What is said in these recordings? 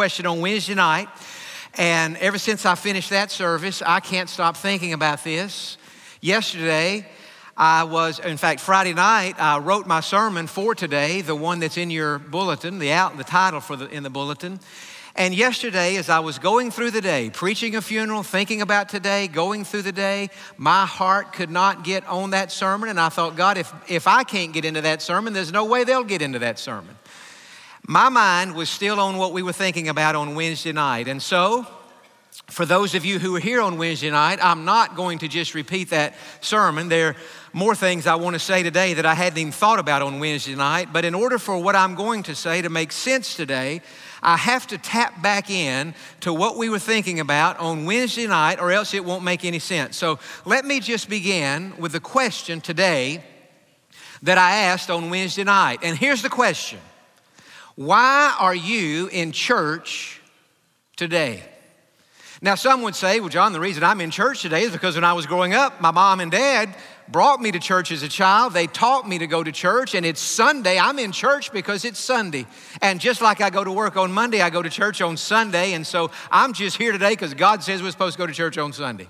question on Wednesday night. And ever since I finished that service, I can't stop thinking about this. Yesterday, I was, in fact, Friday night, I wrote my sermon for today, the one that's in your bulletin, the out, the title for the in the bulletin. And yesterday, as I was going through the day, preaching a funeral, thinking about today, going through the day, my heart could not get on that sermon. And I thought, God, if, if I can't get into that sermon, there's no way they'll get into that sermon my mind was still on what we were thinking about on Wednesday night. And so, for those of you who were here on Wednesday night, I'm not going to just repeat that sermon. There are more things I want to say today that I hadn't even thought about on Wednesday night. But in order for what I'm going to say to make sense today, I have to tap back in to what we were thinking about on Wednesday night, or else it won't make any sense. So let me just begin with the question today that I asked on Wednesday night. And here's the question why are you in church today? Now, some would say, well, John, the reason I'm in church today is because when I was growing up, my mom and dad brought me to church as a child. They taught me to go to church, and it's Sunday. I'm in church because it's Sunday. And just like I go to work on Monday, I go to church on Sunday. And so I'm just here today because God says we're supposed to go to church on Sunday.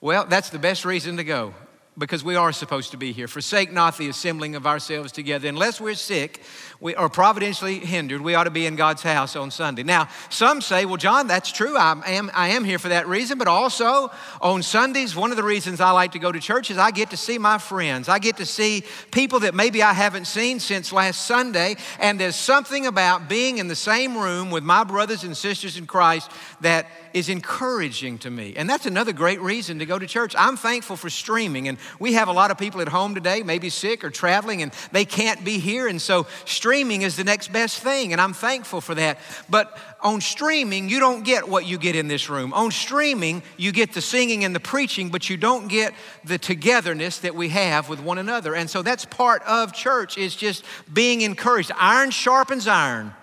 Well, that's the best reason to go because we are supposed to be here. Forsake not the assembling of ourselves together. Unless we're sick we, or providentially hindered, we ought to be in God's house on Sunday. Now, some say, well, John, that's true. I am, I am here for that reason. But also on Sundays, one of the reasons I like to go to church is I get to see my friends. I get to see people that maybe I haven't seen since last Sunday. And there's something about being in the same room with my brothers and sisters in Christ that is encouraging to me. And that's another great reason to go to church. I'm thankful for streaming. And we have a lot of people at home today, maybe sick or traveling, and they can't be here. And so streaming is the next best thing. And I'm thankful for that. But on streaming, you don't get what you get in this room. On streaming, you get the singing and the preaching, but you don't get the togetherness that we have with one another. And so that's part of church is just being encouraged. Iron sharpens iron.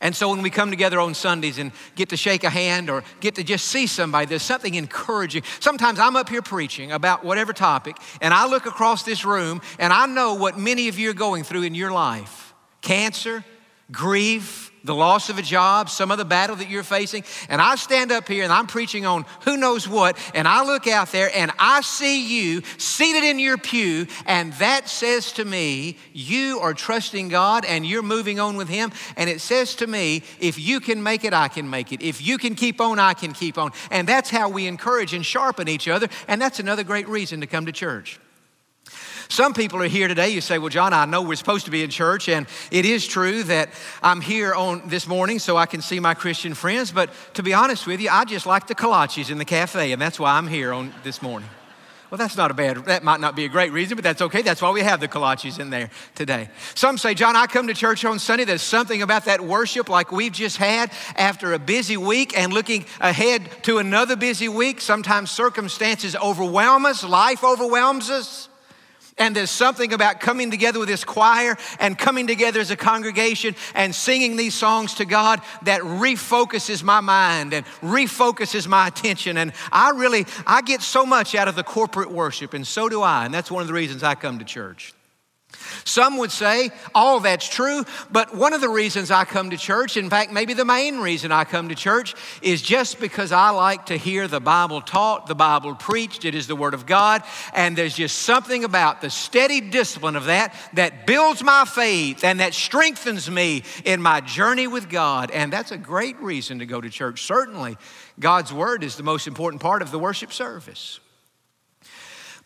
And so when we come together on Sundays and get to shake a hand or get to just see somebody, there's something encouraging. Sometimes I'm up here preaching about whatever topic, and I look across this room and I know what many of you are going through in your life cancer, grief, the loss of a job, some other battle that you're facing, and I stand up here and I'm preaching on who knows what, and I look out there and I see you seated in your pew, and that says to me, you are trusting God and you're moving on with Him. And it says to me, if you can make it, I can make it. If you can keep on, I can keep on. And that's how we encourage and sharpen each other, and that's another great reason to come to church. Some people are here today. You say, Well, John, I know we're supposed to be in church, and it is true that I'm here on this morning so I can see my Christian friends. But to be honest with you, I just like the kolaches in the cafe, and that's why I'm here on this morning. Well, that's not a bad, that might not be a great reason, but that's okay. That's why we have the kolaches in there today. Some say, John, I come to church on Sunday. There's something about that worship like we've just had after a busy week and looking ahead to another busy week. Sometimes circumstances overwhelm us, life overwhelms us. And there's something about coming together with this choir and coming together as a congregation and singing these songs to God that refocuses my mind and refocuses my attention. And I really, I get so much out of the corporate worship, and so do I. And that's one of the reasons I come to church. Some would say all that's true, but one of the reasons I come to church, in fact, maybe the main reason I come to church, is just because I like to hear the Bible taught, the Bible preached. It is the Word of God, and there's just something about the steady discipline of that that builds my faith and that strengthens me in my journey with God. And that's a great reason to go to church. Certainly, God's Word is the most important part of the worship service.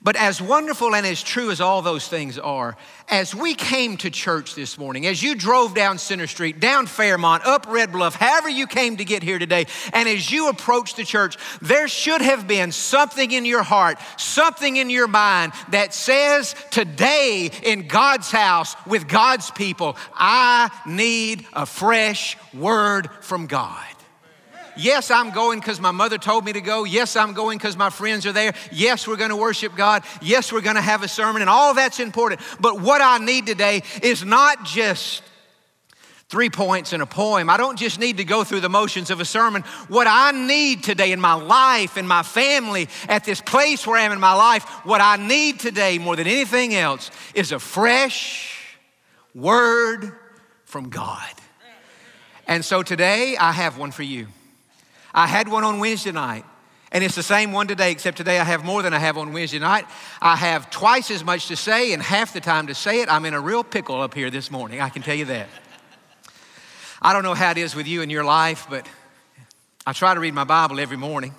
But as wonderful and as true as all those things are, as we came to church this morning, as you drove down Center Street, down Fairmont, up Red Bluff, however you came to get here today, and as you approached the church, there should have been something in your heart, something in your mind that says, Today in God's house with God's people, I need a fresh word from God. Yes, I'm going because my mother told me to go. Yes, I'm going because my friends are there. Yes, we're going to worship God. Yes, we're going to have a sermon, and all that's important. But what I need today is not just three points in a poem. I don't just need to go through the motions of a sermon. What I need today in my life, in my family, at this place where I am in my life, what I need today more than anything else is a fresh word from God. And so today I have one for you. I had one on Wednesday night. And it's the same one today, except today I have more than I have on Wednesday night. I have twice as much to say and half the time to say it. I'm in a real pickle up here this morning, I can tell you that. I don't know how it is with you in your life, but I try to read my Bible every morning.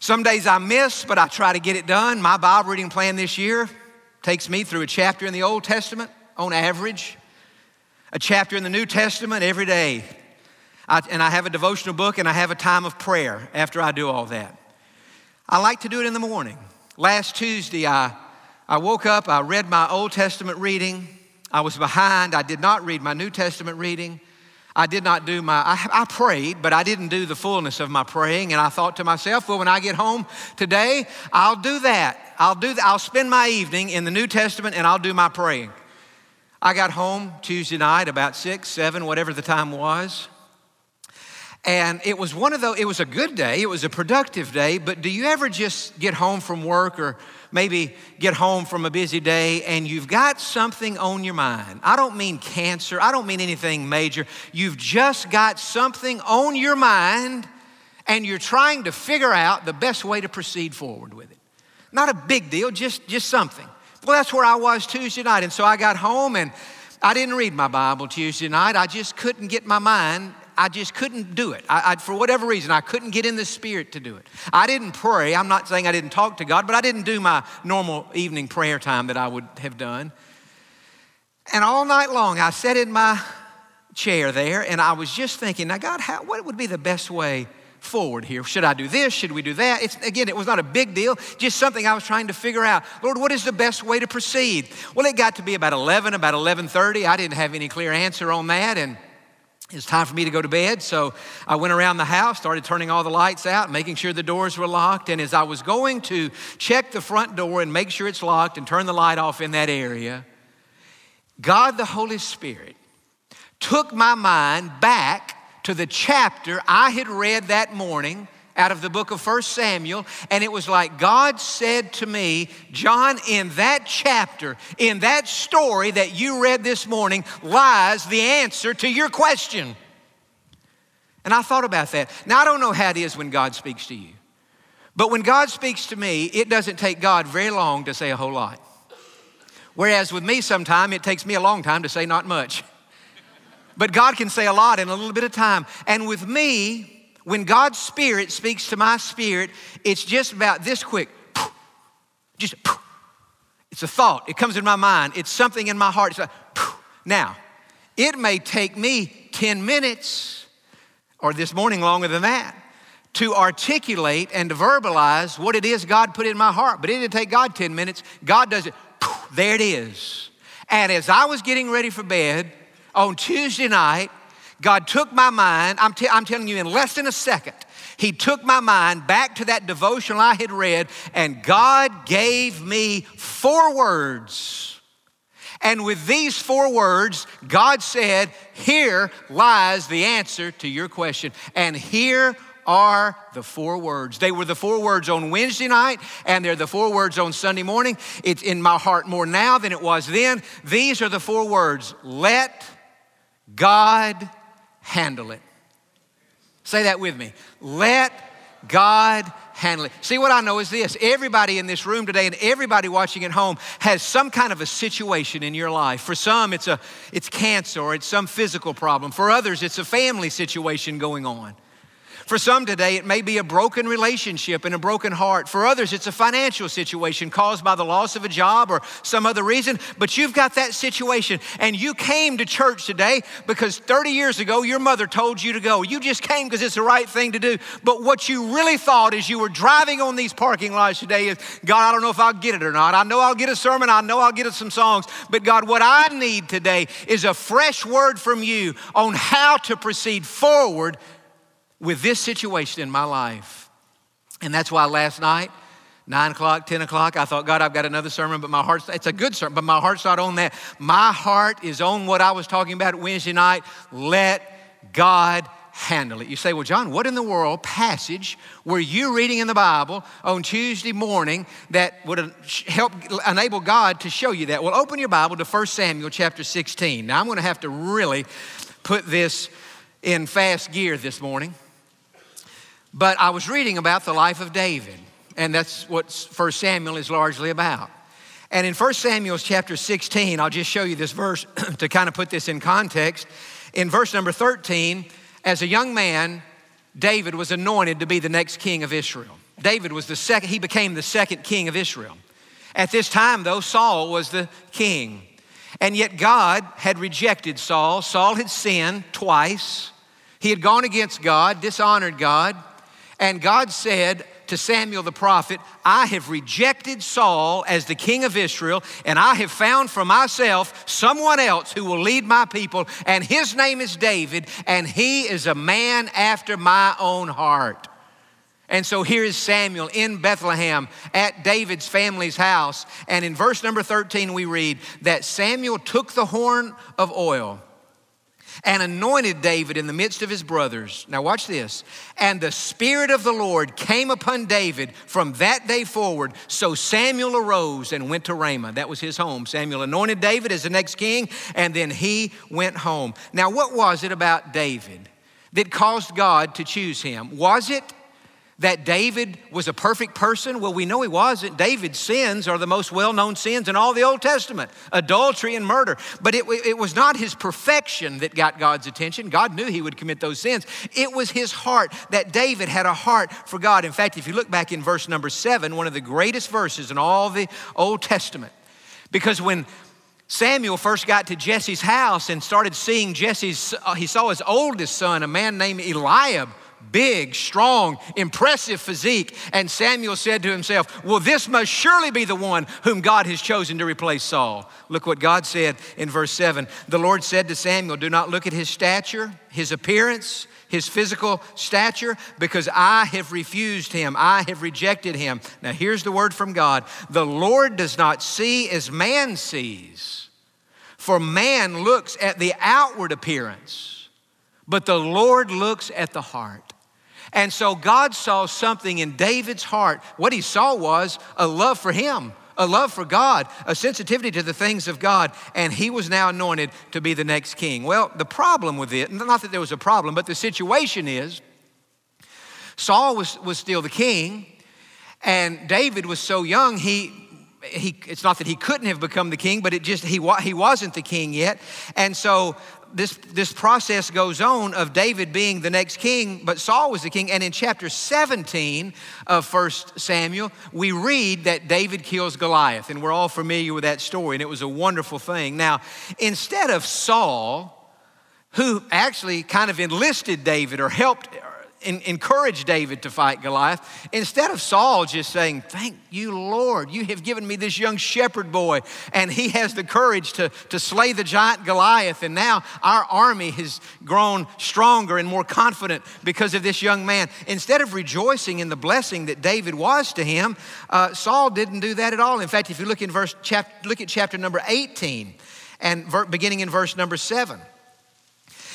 Some days I miss, but I try to get it done. My Bible reading plan this year takes me through a chapter in the Old Testament on average, a chapter in the New Testament every day. I, and I have a devotional book and I have a time of prayer after I do all that. I like to do it in the morning. Last Tuesday, I, I woke up, I read my Old Testament reading. I was behind, I did not read my New Testament reading. I did not do my, I, I, prayed, but I didn't do the fullness of my praying. And I thought to myself, well, when I get home today, I'll do that. I'll do that. I'll spend my evening in the New Testament and I'll do my praying. I got home Tuesday night about six, seven, whatever the time was. And it was one of those, it was a good day, it was a productive day, but do you ever just get home from work or maybe get home from a busy day and you've got something on your mind? I don't mean cancer, I don't mean anything major. You've just got something on your mind and you're trying to figure out the best way to proceed forward with it. Not a big deal, just, just something. Well, that's where I was Tuesday night. And so I got home and I didn't read my Bible Tuesday night. I just couldn't get my mind I just couldn't do it. I, I, for whatever reason, I couldn't get in the spirit to do it. I didn't pray. I'm not saying I didn't talk to God, but I didn't do my normal evening prayer time that I would have done. And all night long, I sat in my chair there and I was just thinking, now, God, how, what would be the best way forward here? Should I do this? Should we do that? It's, again, it was not a big deal, just something I was trying to figure out. Lord, what is the best way to proceed? Well, it got to be about 11, about 11.30. I didn't have any clear answer on that. And it's time for me to go to bed, so I went around the house, started turning all the lights out, making sure the doors were locked. And as I was going to check the front door and make sure it's locked and turn the light off in that area, God the Holy Spirit took my mind back to the chapter I had read that morning out of the book of First Samuel, and it was like God said to me, John, in that chapter, in that story that you read this morning, lies the answer to your question. And I thought about that. Now, I don't know how it is when God speaks to you, but when God speaks to me, it doesn't take God very long to say a whole lot. Whereas with me, sometimes it takes me a long time to say not much. But God can say a lot in a little bit of time. And with me, when God's Spirit speaks to my spirit, it's just about this quick. Just, it's a thought. It comes in my mind. It's something in my heart. It's like, now, it may take me 10 minutes or this morning longer than that to articulate and to verbalize what it is God put in my heart. But it didn't take God 10 minutes. God does it. There it is. And as I was getting ready for bed on Tuesday night, God took my mind, I'm, t- I'm telling you, in less than a second, He took my mind back to that devotional I had read, and God gave me four words. And with these four words, God said, Here lies the answer to your question. And here are the four words. They were the four words on Wednesday night, and they're the four words on Sunday morning. It's in my heart more now than it was then. These are the four words let God handle it. Say that with me. Let God handle it. See, what I know is this everybody in this room today and everybody watching at home has some kind of a situation in your life. For some, it's, a, it's cancer or it's some physical problem. For others, it's a family situation going on. For some today, it may be a broken relationship and a broken heart. For others, it's a financial situation caused by the loss of a job or some other reason. But you've got that situation and you came to church today because 30 years ago your mother told you to go. You just came because it's the right thing to do. But what you really thought as you were driving on these parking lots today is God, I don't know if I'll get it or not. I know I'll get a sermon. I know I'll get some songs. But God, what I need today is a fresh word from you on how to proceed forward with this situation in my life. And that's why last night, nine o'clock, 10 o'clock, I thought, God, I've got another sermon, but my heart's, it's a good sermon, but my heart's not on that. My heart is on what I was talking about Wednesday night. Let God handle it. You say, well, John, what in the world passage were you reading in the Bible on Tuesday morning that would help enable God to show you that? Well, open your Bible to 1 Samuel chapter 16. Now, I'm going to have to really put this in fast gear this morning. But I was reading about the life of David, and that's what 1 Samuel is largely about. And in 1 Samuel chapter 16, I'll just show you this verse to kind of put this in context. In verse number 13, as a young man, David was anointed to be the next king of Israel. David was the second, he became the second king of Israel. At this time, though, Saul was the king. And yet God had rejected Saul. Saul had sinned twice. He had gone against God, dishonored God. And God said to Samuel the prophet, I have rejected Saul as the king of Israel, and I have found for myself someone else who will lead my people, and his name is David, and he is a man after my own heart. And so here is Samuel in Bethlehem at David's family's house. And in verse number 13, we read that Samuel took the horn of oil and anointed David in the midst of his brothers. Now, watch this. And the Spirit of the Lord came upon David from that day forward. So Samuel arose and went to Ramah. That was his home. Samuel anointed David as the next king, and then he went home. Now, what was it about David that caused God to choose him? Was it that David was a perfect person? Well, we know he wasn't. David's sins are the most well known sins in all the Old Testament adultery and murder. But it, it, was not his perfection that got God's attention. God knew he would commit those sins. It was his heart that David had a heart for God. In fact, if you look back in verse number seven, one of the greatest verses in all the Old Testament, because when Samuel first got to Jesse's house and started seeing Jesse's, uh, he saw his oldest son, a man named Eliab big, strong, impressive physique. And Samuel said to himself, Well, this must surely be the one whom God has chosen to replace Saul. Look what God said in verse 7. The Lord said to Samuel, Do not look at his stature, his appearance, his physical stature, because I have refused him. I have rejected him. Now, here's the word from God The Lord does not see as man sees, for man looks at the outward appearance, but the Lord looks at the heart. And so God saw something in David's heart. What he saw was a love for him, a love for God, a sensitivity to the things of God, and he was now anointed to be the next king. Well, the problem with it, not that there was a problem, but the situation is Saul was, was still the king, and David was so young, he, he, it's not that he couldn't have become the king, but it just he, he wasn't the king yet. And so this, this process goes on of David being the next king, but Saul was the king. And in chapter 17 of 1 Samuel, we read that David kills Goliath. And we're all familiar with that story, and it was a wonderful thing. Now, instead of Saul, who actually kind of enlisted David or helped encourage David to fight Goliath. Instead of Saul just saying, Thank you, Lord, you have given me this young shepherd boy, and he has the courage to, to slay the giant Goliath. And now our army has grown stronger and more confident because of this young man. Instead of rejoicing in the blessing that David was to him, uh, Saul didn't do that at all. In fact, if you look, in verse, chap- look at chapter number 18 and ver- beginning in verse number 7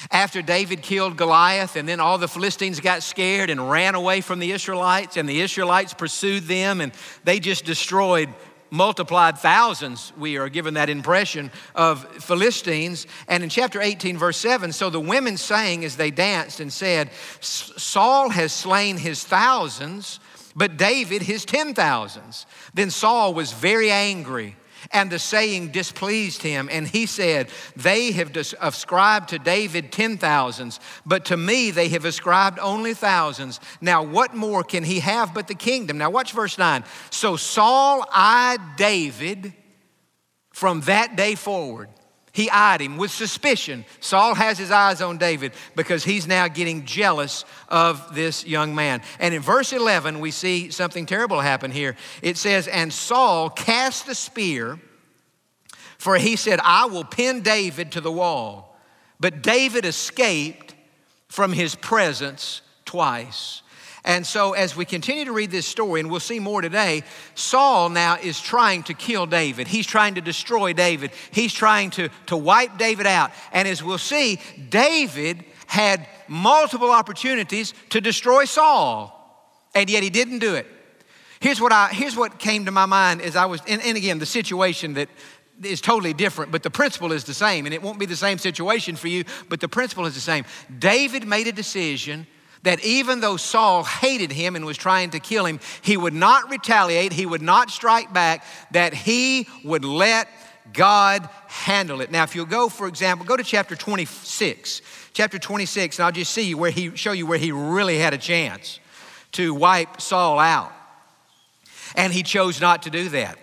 after David killed Goliath, and then all the Philistines got scared and ran away from the Israelites, and the Israelites pursued them, and they just destroyed multiplied thousands, we are given that impression, of Philistines. And in chapter 18, verse 7, so the women sang as they danced and said, Saul has slain his thousands, but David his ten thousands. Then Saul was very angry and the saying displeased him. And he said, They have ascribed to David ten thousands, but to me they have ascribed only thousands. Now, what more can he have but the kingdom? Now, watch verse 9. So Saul eyed David from that day forward. He eyed him with suspicion. Saul has his eyes on David because he's now getting jealous of this young man. And in verse 11, we see something terrible happen here. It says, And Saul cast the spear, for he said, I will pin David to the wall. But David escaped from his presence twice. And so, as we continue to read this story, and we'll see more today, Saul now is trying to kill David. He's trying to destroy David. He's trying to, to wipe David out. And as we'll see, David had multiple opportunities to destroy Saul, and yet he didn't do it. Here's what, I, here's what came to my mind as I was, and, and again, the situation that is totally different, but the principle is the same. And it won't be the same situation for you, but the principle is the same. David made a decision that even though Saul hated him and was trying to kill him, he would not retaliate, he would not strike back, that he would let God handle it. Now, if you'll go, for example, go to chapter 26. Chapter 26, and I'll just see where he show you where he really had a chance to wipe Saul out. And he chose not to do that.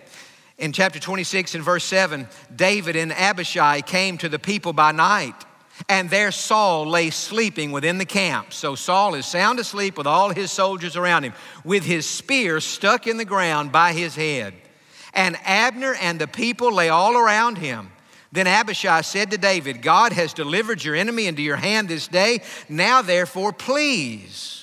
In chapter 26 and verse 7, David and Abishai came to the people by night and there Saul lay sleeping within the camp. So Saul is sound asleep with all his soldiers around him, with his spear stuck in the ground by his head. And Abner and the people lay all around him. Then Abishai said to David, God has delivered your enemy into your hand this day. Now, therefore, please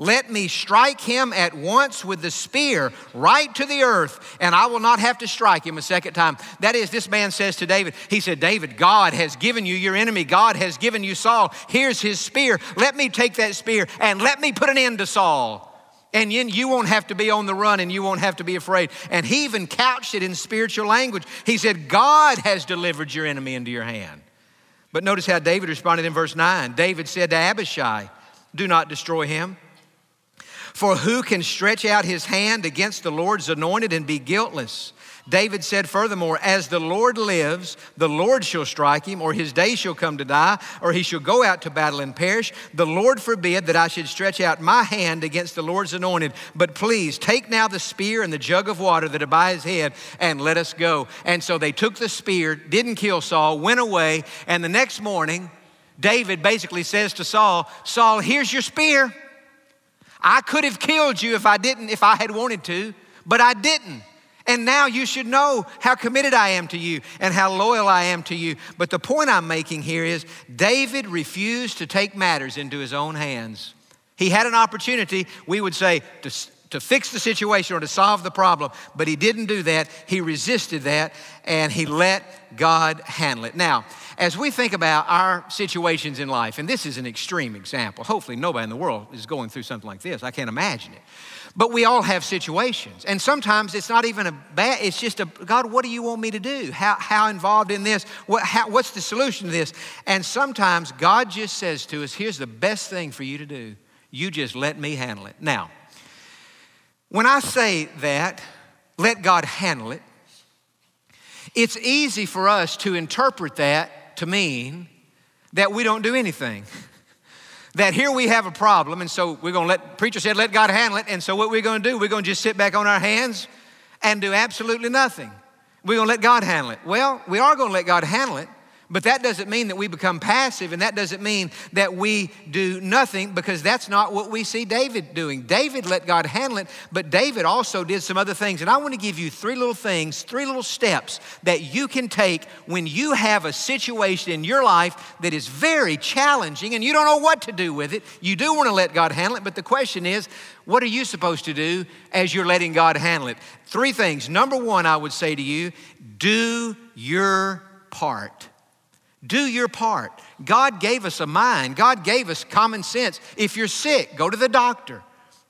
let me strike him at once with the spear right to the earth, and I will not have to strike him a second time. That is, this man says to David, He said, David, God has given you your enemy. God has given you Saul. Here's his spear. Let me take that spear and let me put an end to Saul. And then you won't have to be on the run and you won't have to be afraid. And he even couched it in spiritual language. He said, God has delivered your enemy into your hand. But notice how David responded in verse 9. David said to Abishai, Do not destroy him. For who can stretch out his hand against the Lord's anointed and be guiltless? David said furthermore, As the Lord lives, the Lord shall strike him, or his day shall come to die, or he shall go out to battle and perish. The Lord forbid that I should stretch out my hand against the Lord's anointed. But please take now the spear and the jug of water that are by his head, and let us go. And so they took the spear, didn't kill Saul, went away, and the next morning, David basically says to Saul, Saul, here's your spear. I could have killed you if I didn't, if I had wanted to, but I didn't. And now you should know how committed I am to you and how loyal I am to you. But the point I'm making here is David refused to take matters into his own hands. He had an opportunity, we would say, to, to fix the situation or to solve the problem, but he didn't do that. He resisted that and he let God handle it. Now, as we think about our situations in life, and this is an extreme example, hopefully nobody in the world is going through something like this. I can't imagine it. But we all have situations. And sometimes it's not even a bad, it's just a God, what do you want me to do? How, how involved in this? What, how, what's the solution to this? And sometimes God just says to us, here's the best thing for you to do. You just let me handle it. Now, when I say that, let God handle it, it's easy for us to interpret that to mean that we don't do anything. that here we have a problem, and so we're to let, preacher said, let God handle it. And so what we're to do, we're to just sit back on our hands and do absolutely nothing. We're to let God handle it. Well, we are to let God handle it, but that doesn't mean that we become passive, and that doesn't mean that we do nothing because that's not what we see David doing. David let God handle it, but David also did some other things. And I want to give you three little things, three little steps that you can take when you have a situation in your life that is very challenging and you don't know what to do with it. You do want to let God handle it, but the question is, what are you supposed to do as you're letting God handle it? Three things. Number one, I would say to you, do your part. Do your part. God gave us a mind, God gave us common sense. If you're sick, go to the doctor.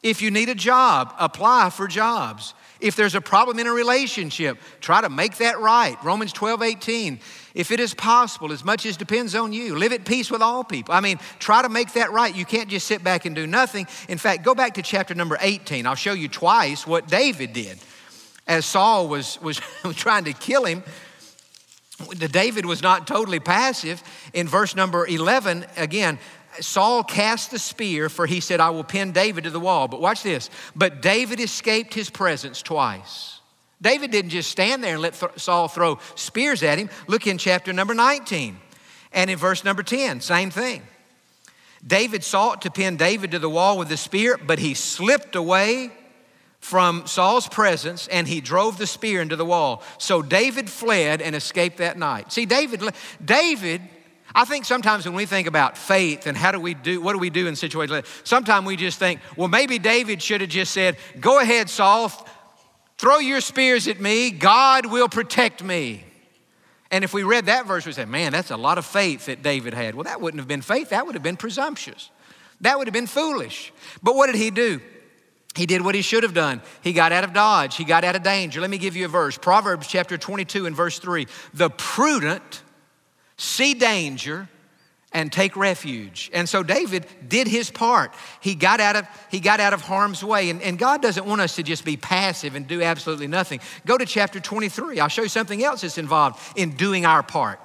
If you need a job, apply for jobs. If there's a problem in a relationship, try to make that right. Romans 12, 18. If it is possible, as much as depends on you, live at peace with all people. I mean, try to make that right. You can't just sit back and do nothing. In fact, go back to chapter number 18. I'll show you twice what David did. As Saul was, was trying to kill him, David was not totally passive. In verse number 11, again, Saul cast the spear, for he said, I will pin David to the wall. But watch this. But David escaped his presence twice. David didn't just stand there and let th- Saul throw spears at him. Look in chapter number 19 and in verse number 10, same thing. David sought to pin David to the wall with the spear, but he slipped away from Saul's presence and he drove the spear into the wall. So David fled and escaped that night. See, David, David, I think sometimes when we think about faith and how do we do, what do we do in situations like that, sometimes we just think, well, maybe David should have just said, go ahead, Saul, throw your spears at me, God will protect me. And if we read that verse, we say, man, that's a lot of faith that David had. Well, that wouldn't have been faith, that would have been presumptuous. That would have been foolish. But what did he do? He did what he should have done. He got out of dodge. He got out of danger. Let me give you a verse Proverbs chapter 22 and verse 3. The prudent see danger and take refuge. And so David did his part. He got out of, he got out of harm's way. And, and God doesn't want us to just be passive and do absolutely nothing. Go to chapter 23. I'll show you something else that's involved in doing our part.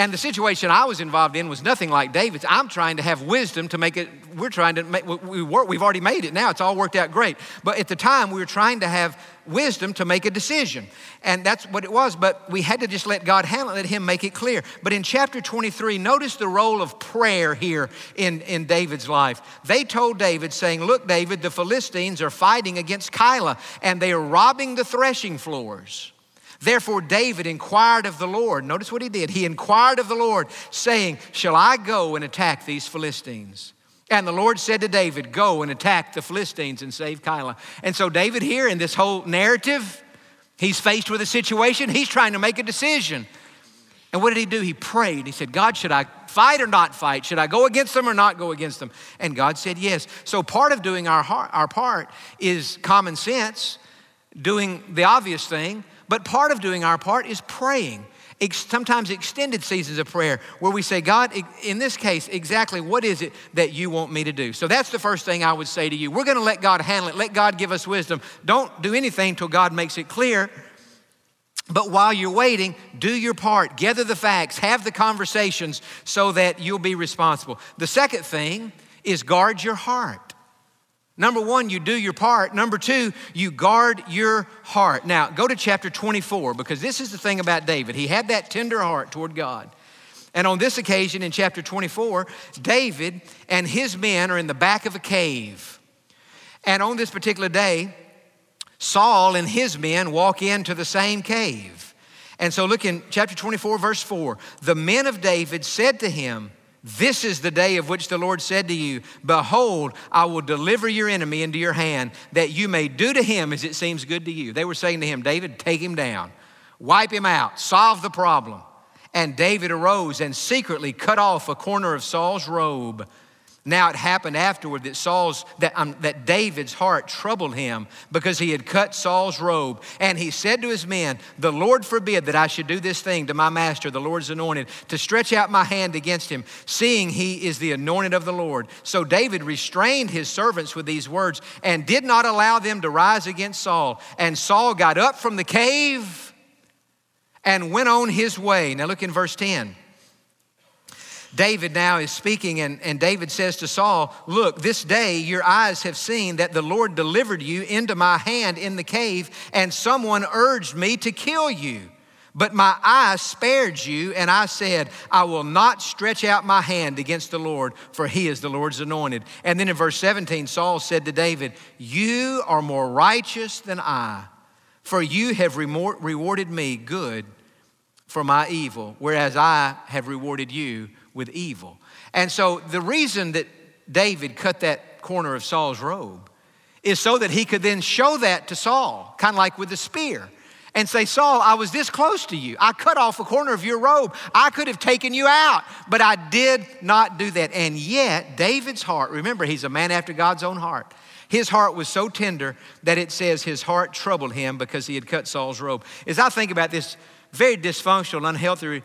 And the situation I was involved in was nothing like David's. I'm trying to have wisdom to make it, we're trying to make, we work, we've already made it now. It's all worked out great. But at the time, we were trying to have wisdom to make a decision. And that's what it was. But we had to just let God handle it, let Him make it clear. But in chapter 23, notice the role of prayer here in, in David's life. They told David, saying, Look, David, the Philistines are fighting against Keilah, and they are robbing the threshing floors. Therefore, David inquired of the Lord. Notice what he did. He inquired of the Lord, saying, Shall I go and attack these Philistines? And the Lord said to David, Go and attack the Philistines and save Keilah. And so, David, here in this whole narrative, he's faced with a situation. He's trying to make a decision. And what did he do? He prayed. He said, God, should I fight or not fight? Should I go against them or not go against them? And God said, Yes. So, part of doing our, our part is common sense, doing the obvious thing, but part of doing our part is praying. Sometimes extended seasons of prayer where we say, God, in this case, exactly what is it that you want me to do? So that's the first thing I would say to you. We're going to let God handle it. Let God give us wisdom. Don't do anything till God makes it clear. But while you're waiting, do your part, gather the facts, have the conversations so that you'll be responsible. The second thing is guard your heart. Number one, you do your part. Number two, you guard your heart. Now, go to chapter 24 because this is the thing about David. He had that tender heart toward God. And on this occasion in chapter 24, David and his men are in the back of a cave. And on this particular day, Saul and his men walk into the same cave. And so look in chapter 24, verse 4. The men of David said to him, this is the day of which the Lord said to you, Behold, I will deliver your enemy into your hand, that you may do to him as it seems good to you. They were saying to him, David, take him down, wipe him out, solve the problem. And David arose and secretly cut off a corner of Saul's robe now it happened afterward that Saul's that, um, that David's heart troubled him because he had cut Saul's robe, and he said to his men, "The Lord forbid that I should do this thing to my master, the Lord's anointed, to stretch out my hand against him, seeing he is the anointed of the Lord." So David restrained his servants with these words and did not allow them to rise against Saul. And Saul got up from the cave and went on his way. Now look in verse 10. David now is speaking, and, and David says to Saul, Look, this day your eyes have seen that the Lord delivered you into my hand in the cave, and someone urged me to kill you. But my eyes spared you, and I said, I will not stretch out my hand against the Lord, for he is the Lord's anointed. And then in verse 17, Saul said to David, You are more righteous than I, for you have rewarded me good for my evil, whereas I have rewarded you with evil. And so the reason that David cut that corner of Saul's robe is so that he could then show that to Saul, kind of like with a spear, and say, Saul, I was this close to you. I cut off a corner of your robe. I could have taken you out, but I did not do that. And yet, David's heart, remember, he's a man after God's own heart. His heart was so tender that it says his heart troubled him because he had cut Saul's robe. As I think about this very dysfunctional, unhealthy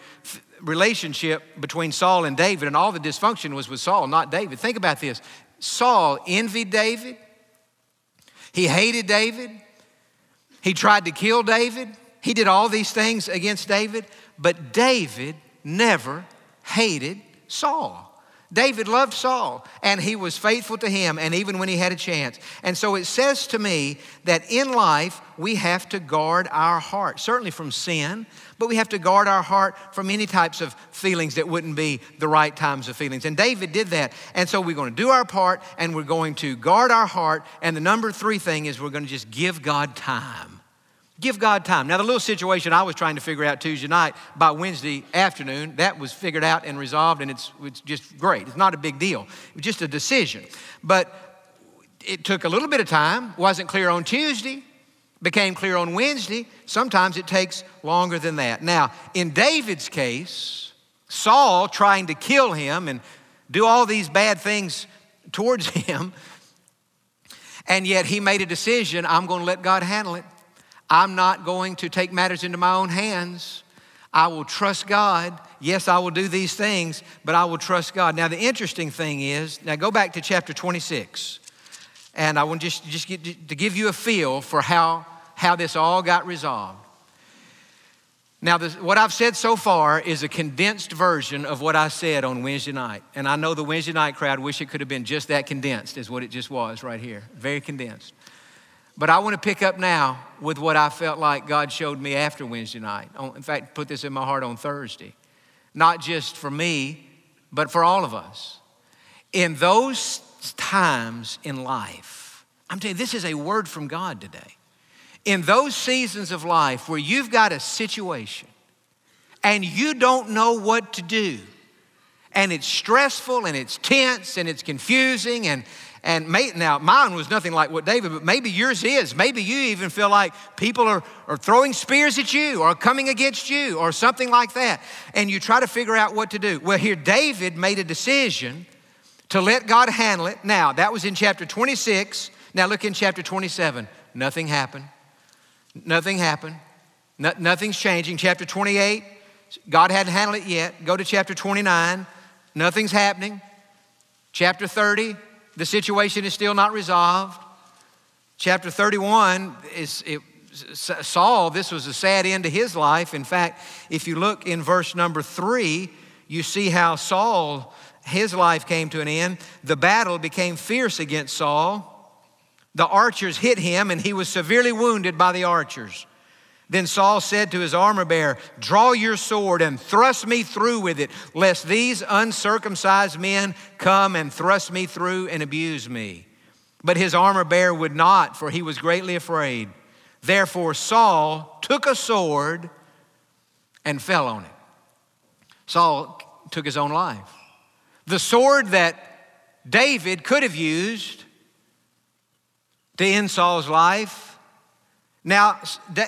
relationship between Saul and David, and all the dysfunction was with Saul, not David. Think about this. Saul envied David, he hated David, he tried to kill David, he did all these things against David, but David never hated Saul. David loved Saul and he was faithful to him, and even when he had a chance. And so it says to me that in life we have to guard our heart, certainly from sin, but we have to guard our heart from any types of feelings that wouldn't be the right times of feelings. And David did that. And so we're going to do our part and we're going to guard our heart. And the number three thing is we're going to just give God time. Give God time. Now, the little situation I was trying to figure out Tuesday night by Wednesday afternoon, that was figured out and resolved, and it's, it's just great. It's not a big deal. It was just a decision. But it took a little bit of time, wasn't clear on Tuesday, became clear on Wednesday. Sometimes it takes longer than that. Now, in David's case, Saul trying to kill him and do all these bad things towards him And yet he made a decision I'm going to let God handle it. I'm not going to take matters into my own hands. I will trust God. Yes, I will do these things, but I will trust God. Now, the interesting thing is now go back to chapter 26. And I want just, just get, to give you a feel for how, how this all got resolved. Now, this, what I've said so far is a condensed version of what I said on Wednesday night. And I know the Wednesday night crowd wish it could have been just that condensed, is what it just was right here. Very condensed. But I want to pick up now with what I felt like God showed me after Wednesday night. In fact, put this in my heart on Thursday. Not just for me, but for all of us. In those times in life, I'm telling you, this is a word from God today. In those seasons of life where you've got a situation and you don't know what to do, and it's stressful and it's tense and it's confusing and and may, now, mine was nothing like what David, but maybe yours is. Maybe you even feel like people are, are throwing spears at you or coming against you or something like that. And you try to figure out what to do. Well, here, David made a decision to let God handle it. Now, that was in chapter 26. Now, look in chapter 27. Nothing happened. Nothing happened. No, nothing's changing. Chapter 28, God hadn't handled it yet. Go to chapter 29. Nothing's happening. Chapter 30, the situation is still not resolved. Chapter 31 is it, Saul, this was a sad end to his life. In fact, if you look in verse number three, you see how Saul, his life came to an end. The battle became fierce against Saul. The archers hit him, and he was severely wounded by the archers. Then Saul said to his armor bearer, Draw your sword and thrust me through with it, lest these uncircumcised men come and thrust me through and abuse me. But his armor bearer would not, for he was greatly afraid. Therefore, Saul took a sword and fell on it. Saul took his own life. The sword that David could have used to end Saul's life now,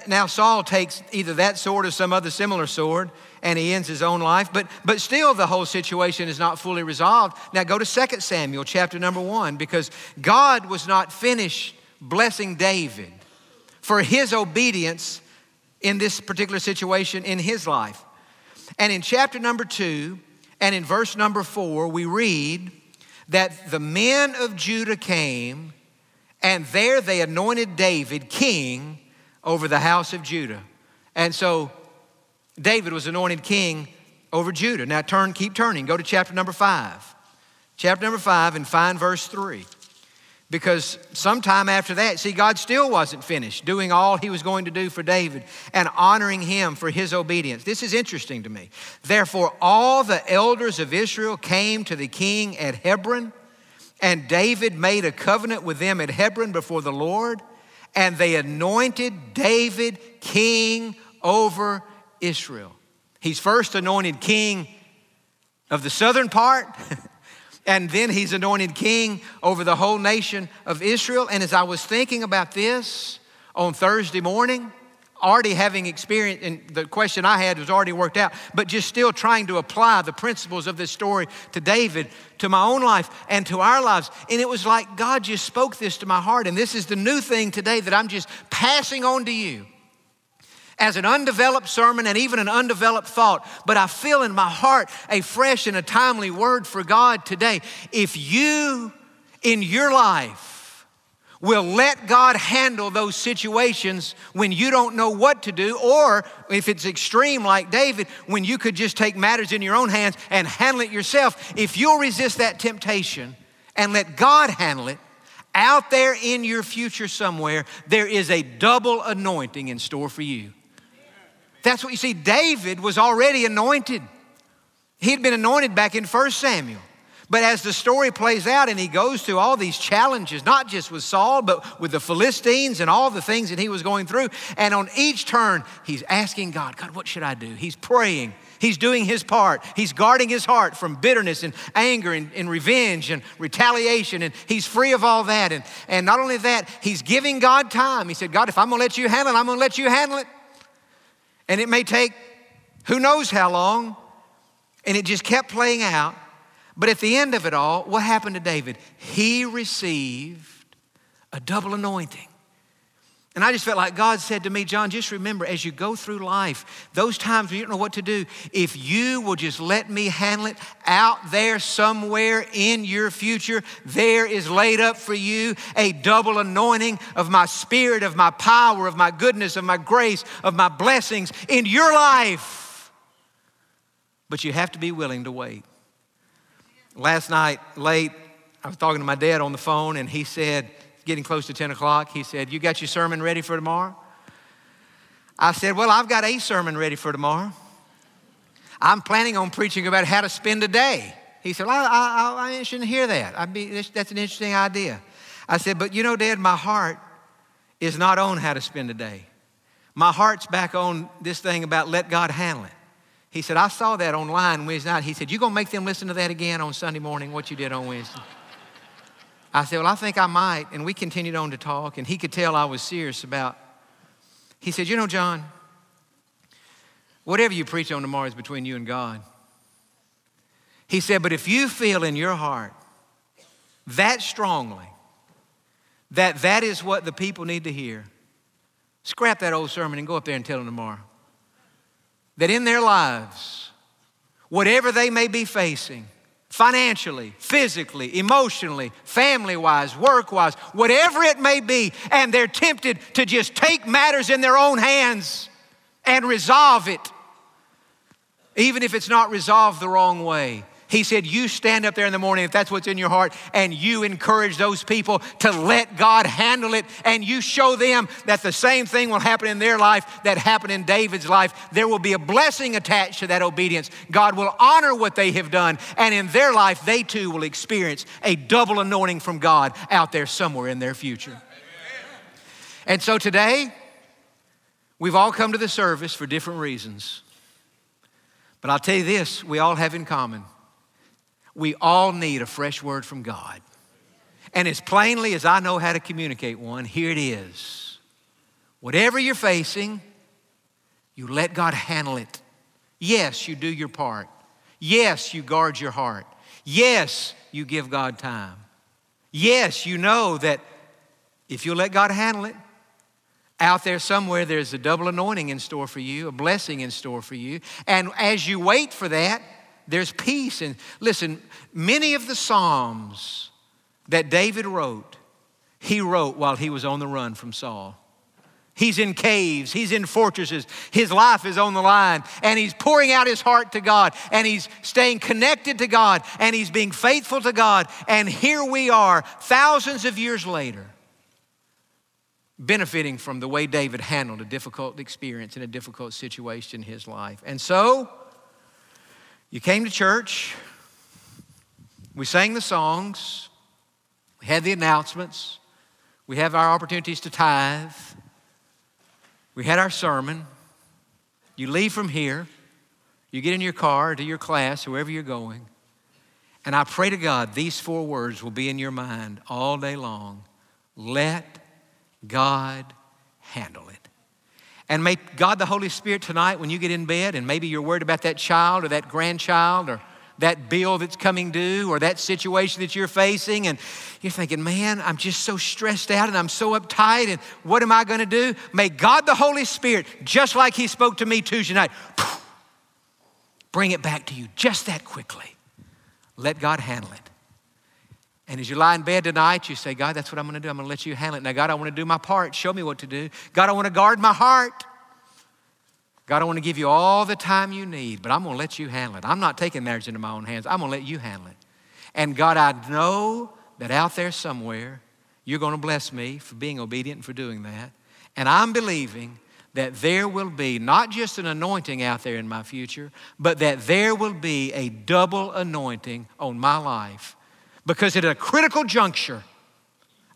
now Saul takes either that sword or some other similar sword and he ends his own life, but, but still the whole situation is not fully resolved. Now go to 2 Samuel chapter number 1 because God was not finished blessing David for his obedience in this particular situation in his life. And in chapter number 2 and in verse number 4, we read that the men of Judah came and there they anointed David king over the house of Judah. And so David was anointed king over Judah. Now turn, keep turning. Go to chapter number five. Chapter number five and find verse three. Because sometime after that, see, God still wasn't finished doing all he was going to do for David and honoring him for his obedience. This is interesting to me. Therefore, all the elders of Israel came to the king at Hebron, and David made a covenant with them at Hebron before the Lord and they anointed David king over Israel. He's first anointed king of the southern part, and then he's anointed king over the whole nation of Israel. And as I was thinking about this on Thursday morning, already having experience, and the question I had was already worked out, but just still trying to apply the principles of this story to David, to my own life, and to our lives. And it was like God just spoke this to my heart. And this is the new thing today that I'm just passing on to you as an undeveloped sermon and even an undeveloped thought, but I feel in my heart a fresh and a timely word for God today. If you in your life will let God handle those situations when you don't know what to do, or if it's extreme like David, when you could just take matters in your own hands and handle it yourself. If you'll resist that temptation and let God handle it, out there in your future somewhere, there is a double anointing in store for you. That's what you see. David was already anointed. He'd been anointed back in 1 Samuel. But as the story plays out and he goes through all these challenges, not just with Saul, but with the Philistines and all the things that he was going through, and on each turn, he's asking God, God, what should I do? He's praying. He's doing his part. He's guarding his heart from bitterness and anger and, and, revenge and retaliation. And he's free of all that. And, and not only that, he's giving God time. He said, God, if I'm going to let you handle it, I'm going to let you handle it. And it may take who knows how long. And it just kept playing out. But at the end of it all, what happened to David? He received a double anointing. And I just felt like God said to me, John, just remember as you go through life, those times when you don't know what to do, if you will just let me handle it out there somewhere in your future, there is laid up for you a double anointing of my spirit, of my power, of my goodness, of my grace, of my blessings in your life. But you have to be willing to wait. Last night, late, I was talking to my dad on the phone, and he said, getting close to 10 o'clock, he said, You got your sermon ready for tomorrow? I said, Well, I've got a sermon ready for tomorrow. I'm planning on preaching about how to spend a day. He said, well, I, I, I shouldn't hear that. I'd be, that's an interesting idea. I said, But you know, Dad, my heart is not on how to spend a day. My heart's back on this thing about let God handle it. He said, I saw that online Wednesday night. He said, You gonna make them listen to that again on Sunday morning, what you did on Wednesday? I said, Well, I think I might. And we continued on to talk, and he could tell I was serious about. He said, You know, John, whatever you preach on tomorrow is between you and God. He said, But if you feel in your heart that strongly that that is what the people need to hear, scrap that old sermon and go up there and tell them tomorrow. That in their lives, whatever they may be facing, financially, physically, emotionally, family wise, work wise, whatever it may be, and they're tempted to just take matters in their own hands and resolve it, even if it's not resolved the wrong way. He said, You stand up there in the morning, if that's what's in your heart, and you encourage those people to let God handle it, and you show them that the same thing will happen in their life that happened in David's life. There will be a blessing attached to that obedience. God will honor what they have done, and in their life, they too will experience a double anointing from God out there somewhere in their future. And so today, we've all come to the service for different reasons. But I'll tell you this we all have in common we all need a fresh word from God. And as plainly as I know how to communicate one, here it is. Whatever you're facing, you let God handle it. Yes, you do your part. Yes, you guard your heart. Yes, you give God time. Yes, you know that if you let God handle it, out there somewhere there's a double anointing in store for you, a blessing in store for you. And as you wait for that, there's peace. And listen, many of the Psalms that David wrote, he wrote while he was on the run from Saul. He's in caves, he's in fortresses, his life is on the line, and he's pouring out his heart to God, and he's staying connected to God, and he's being faithful to God. And here we are, thousands of years later, benefiting from the way David handled a difficult experience in a difficult situation in his life. And so, you came to church, we sang the songs, we had the announcements, we have our opportunities to tithe, we had our sermon. You leave from here, you get in your car to your class, wherever you're going, and I pray to God these four words will be in your mind all day long. Let God handle it. And may God the Holy Spirit tonight, when you get in bed and maybe you're worried about that child or that grandchild or that bill that's coming due or that situation that you're facing, and you're thinking, man, I'm just so stressed out and I'm so uptight, and what am I going to do? May God the Holy Spirit, just like He spoke to me Tuesday night, bring it back to you just that quickly. Let God handle it. And as you lie in bed tonight, you say, God, that's what I'm going to do. I'm going to let you handle it. Now, God, I want to do my part. Show me what to do. God, I want to guard my heart. God, I want to give you all the time you need, but I'm going to let you handle it. I'm not taking marriage into my own hands. I'm going to let you handle it. And God, I know that out there somewhere, you're going to bless me for being obedient and for doing that. And I'm believing that there will be not just an anointing out there in my future, but that there will be a double anointing on my life because at a critical juncture,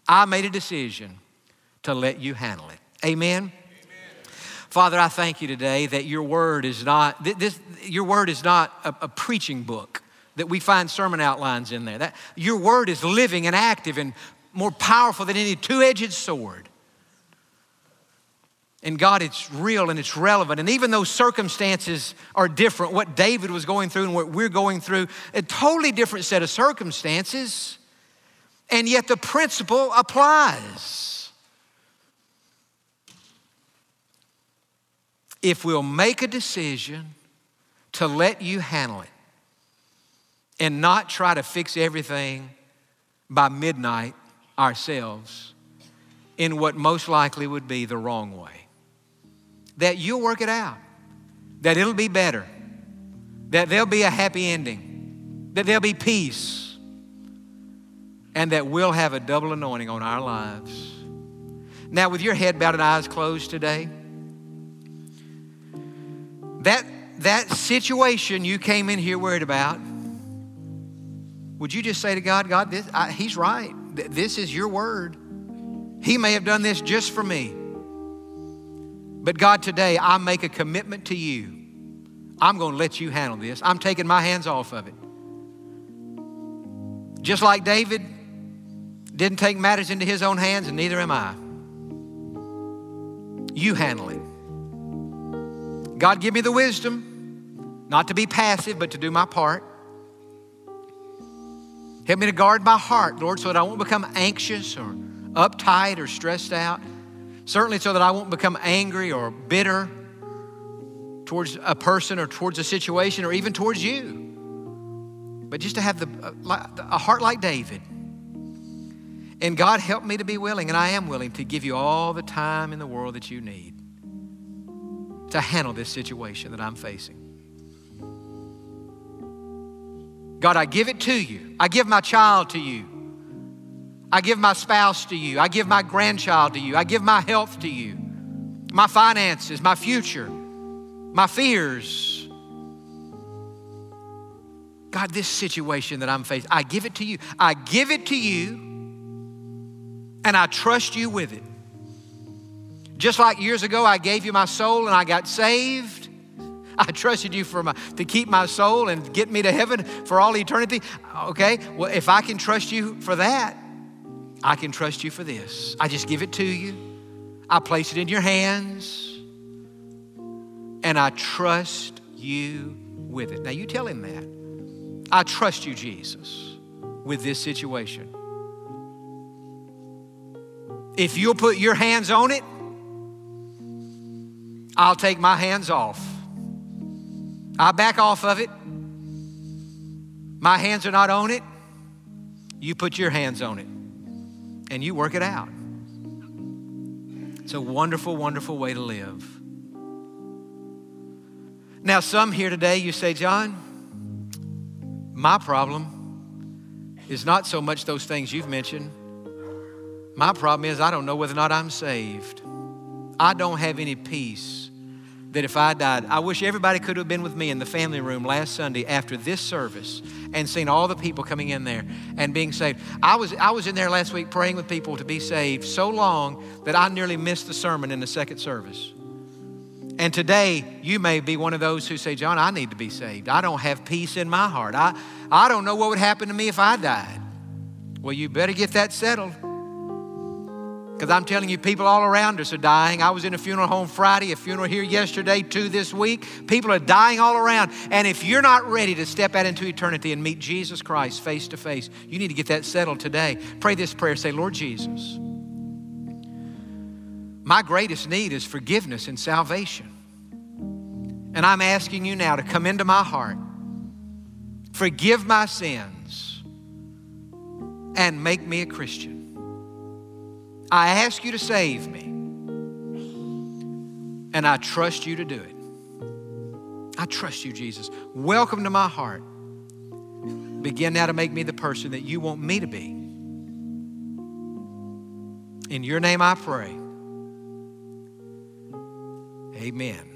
I made a decision to let you handle it. Amen. Father, I thank you today that your word is not this, your word is not a, a preaching book that we find sermon outlines in there. That your word is living and active and more powerful than any two-edged sword. And God, it's real and it's relevant. And even though circumstances are different, what David was going through and what we're going through, a totally different set of circumstances. And yet the principle applies. If we'll make a decision to let you handle it and not try to fix everything by midnight ourselves in what most likely would be the wrong way, that you'll work it out, that it'll be better, that there'll be a happy ending, that there'll be peace, and that we'll have a double anointing on our lives. Now, with your head bowed and eyes closed today, that, that situation you came in here worried about, would you just say to God, God, this, I, He's right. This is your word. He may have done this just for me. But God, today I make a commitment to you. I'm going to let you handle this. I'm taking my hands off of it. Just like David didn't take matters into his own hands, and neither am I. You handle it. God, give me the wisdom not to be passive, but to do my part. Help me to guard my heart, Lord, so that I won't become anxious or uptight or stressed out. Certainly, so that I won't become angry or bitter towards a person or towards a situation or even towards you. But just to have the, uh, a heart like David. And God, help me to be willing, and I am willing to give you all the time in the world that you need to handle this situation that I'm facing. God, I give it to you. I give my child to you. I give my spouse to you. I give my grandchild to you. I give my health to you, my finances, my future, my fears. God, this situation that I'm facing, I give it to you. I give it to you, and I trust you with it. Just like years ago, I gave you my soul and I got saved. I trusted you for my, to keep my soul and get me to heaven for all eternity. Okay, well, if I can trust you for that, I can trust you for this. I just give it to you. I place it in your hands. And I trust you with it. Now, you tell him that. I trust you, Jesus, with this situation. If you'll put your hands on it, I'll take my hands off. I back off of it. My hands are not on it. You put your hands on it and you work it out. It's a wonderful, wonderful way to live. Now, some here today, you say, John, my problem is not so much those things you've mentioned. My problem is I don't know whether or not I'm saved. I don't have any peace that if I died, I wish everybody could have been with me in the family room last Sunday after this service and seen all the people coming in there and being saved. I was, I was in there last week praying with people to be saved so long that I nearly missed the sermon in the second service. And today, you may be one of those who say, John, I need to be saved. I don't have peace in my heart. I, I don't know what would happen to me if I died. Well, you better get that settled. Because I'm telling you, people all around us are dying. I was in a funeral home Friday, a funeral here yesterday, two this week. People are dying all around. And if you're not ready to step out into eternity and meet Jesus Christ face to face, you need to get that settled today. Pray this prayer say, Lord Jesus, my greatest need is forgiveness and salvation. And I'm asking you now to come into my heart, forgive my sins, and make me a Christian. I ask you to save me, and I trust you to do it. I trust you, Jesus. Welcome to my heart. Begin now to make me the person that you want me to be. In your name I pray. Amen.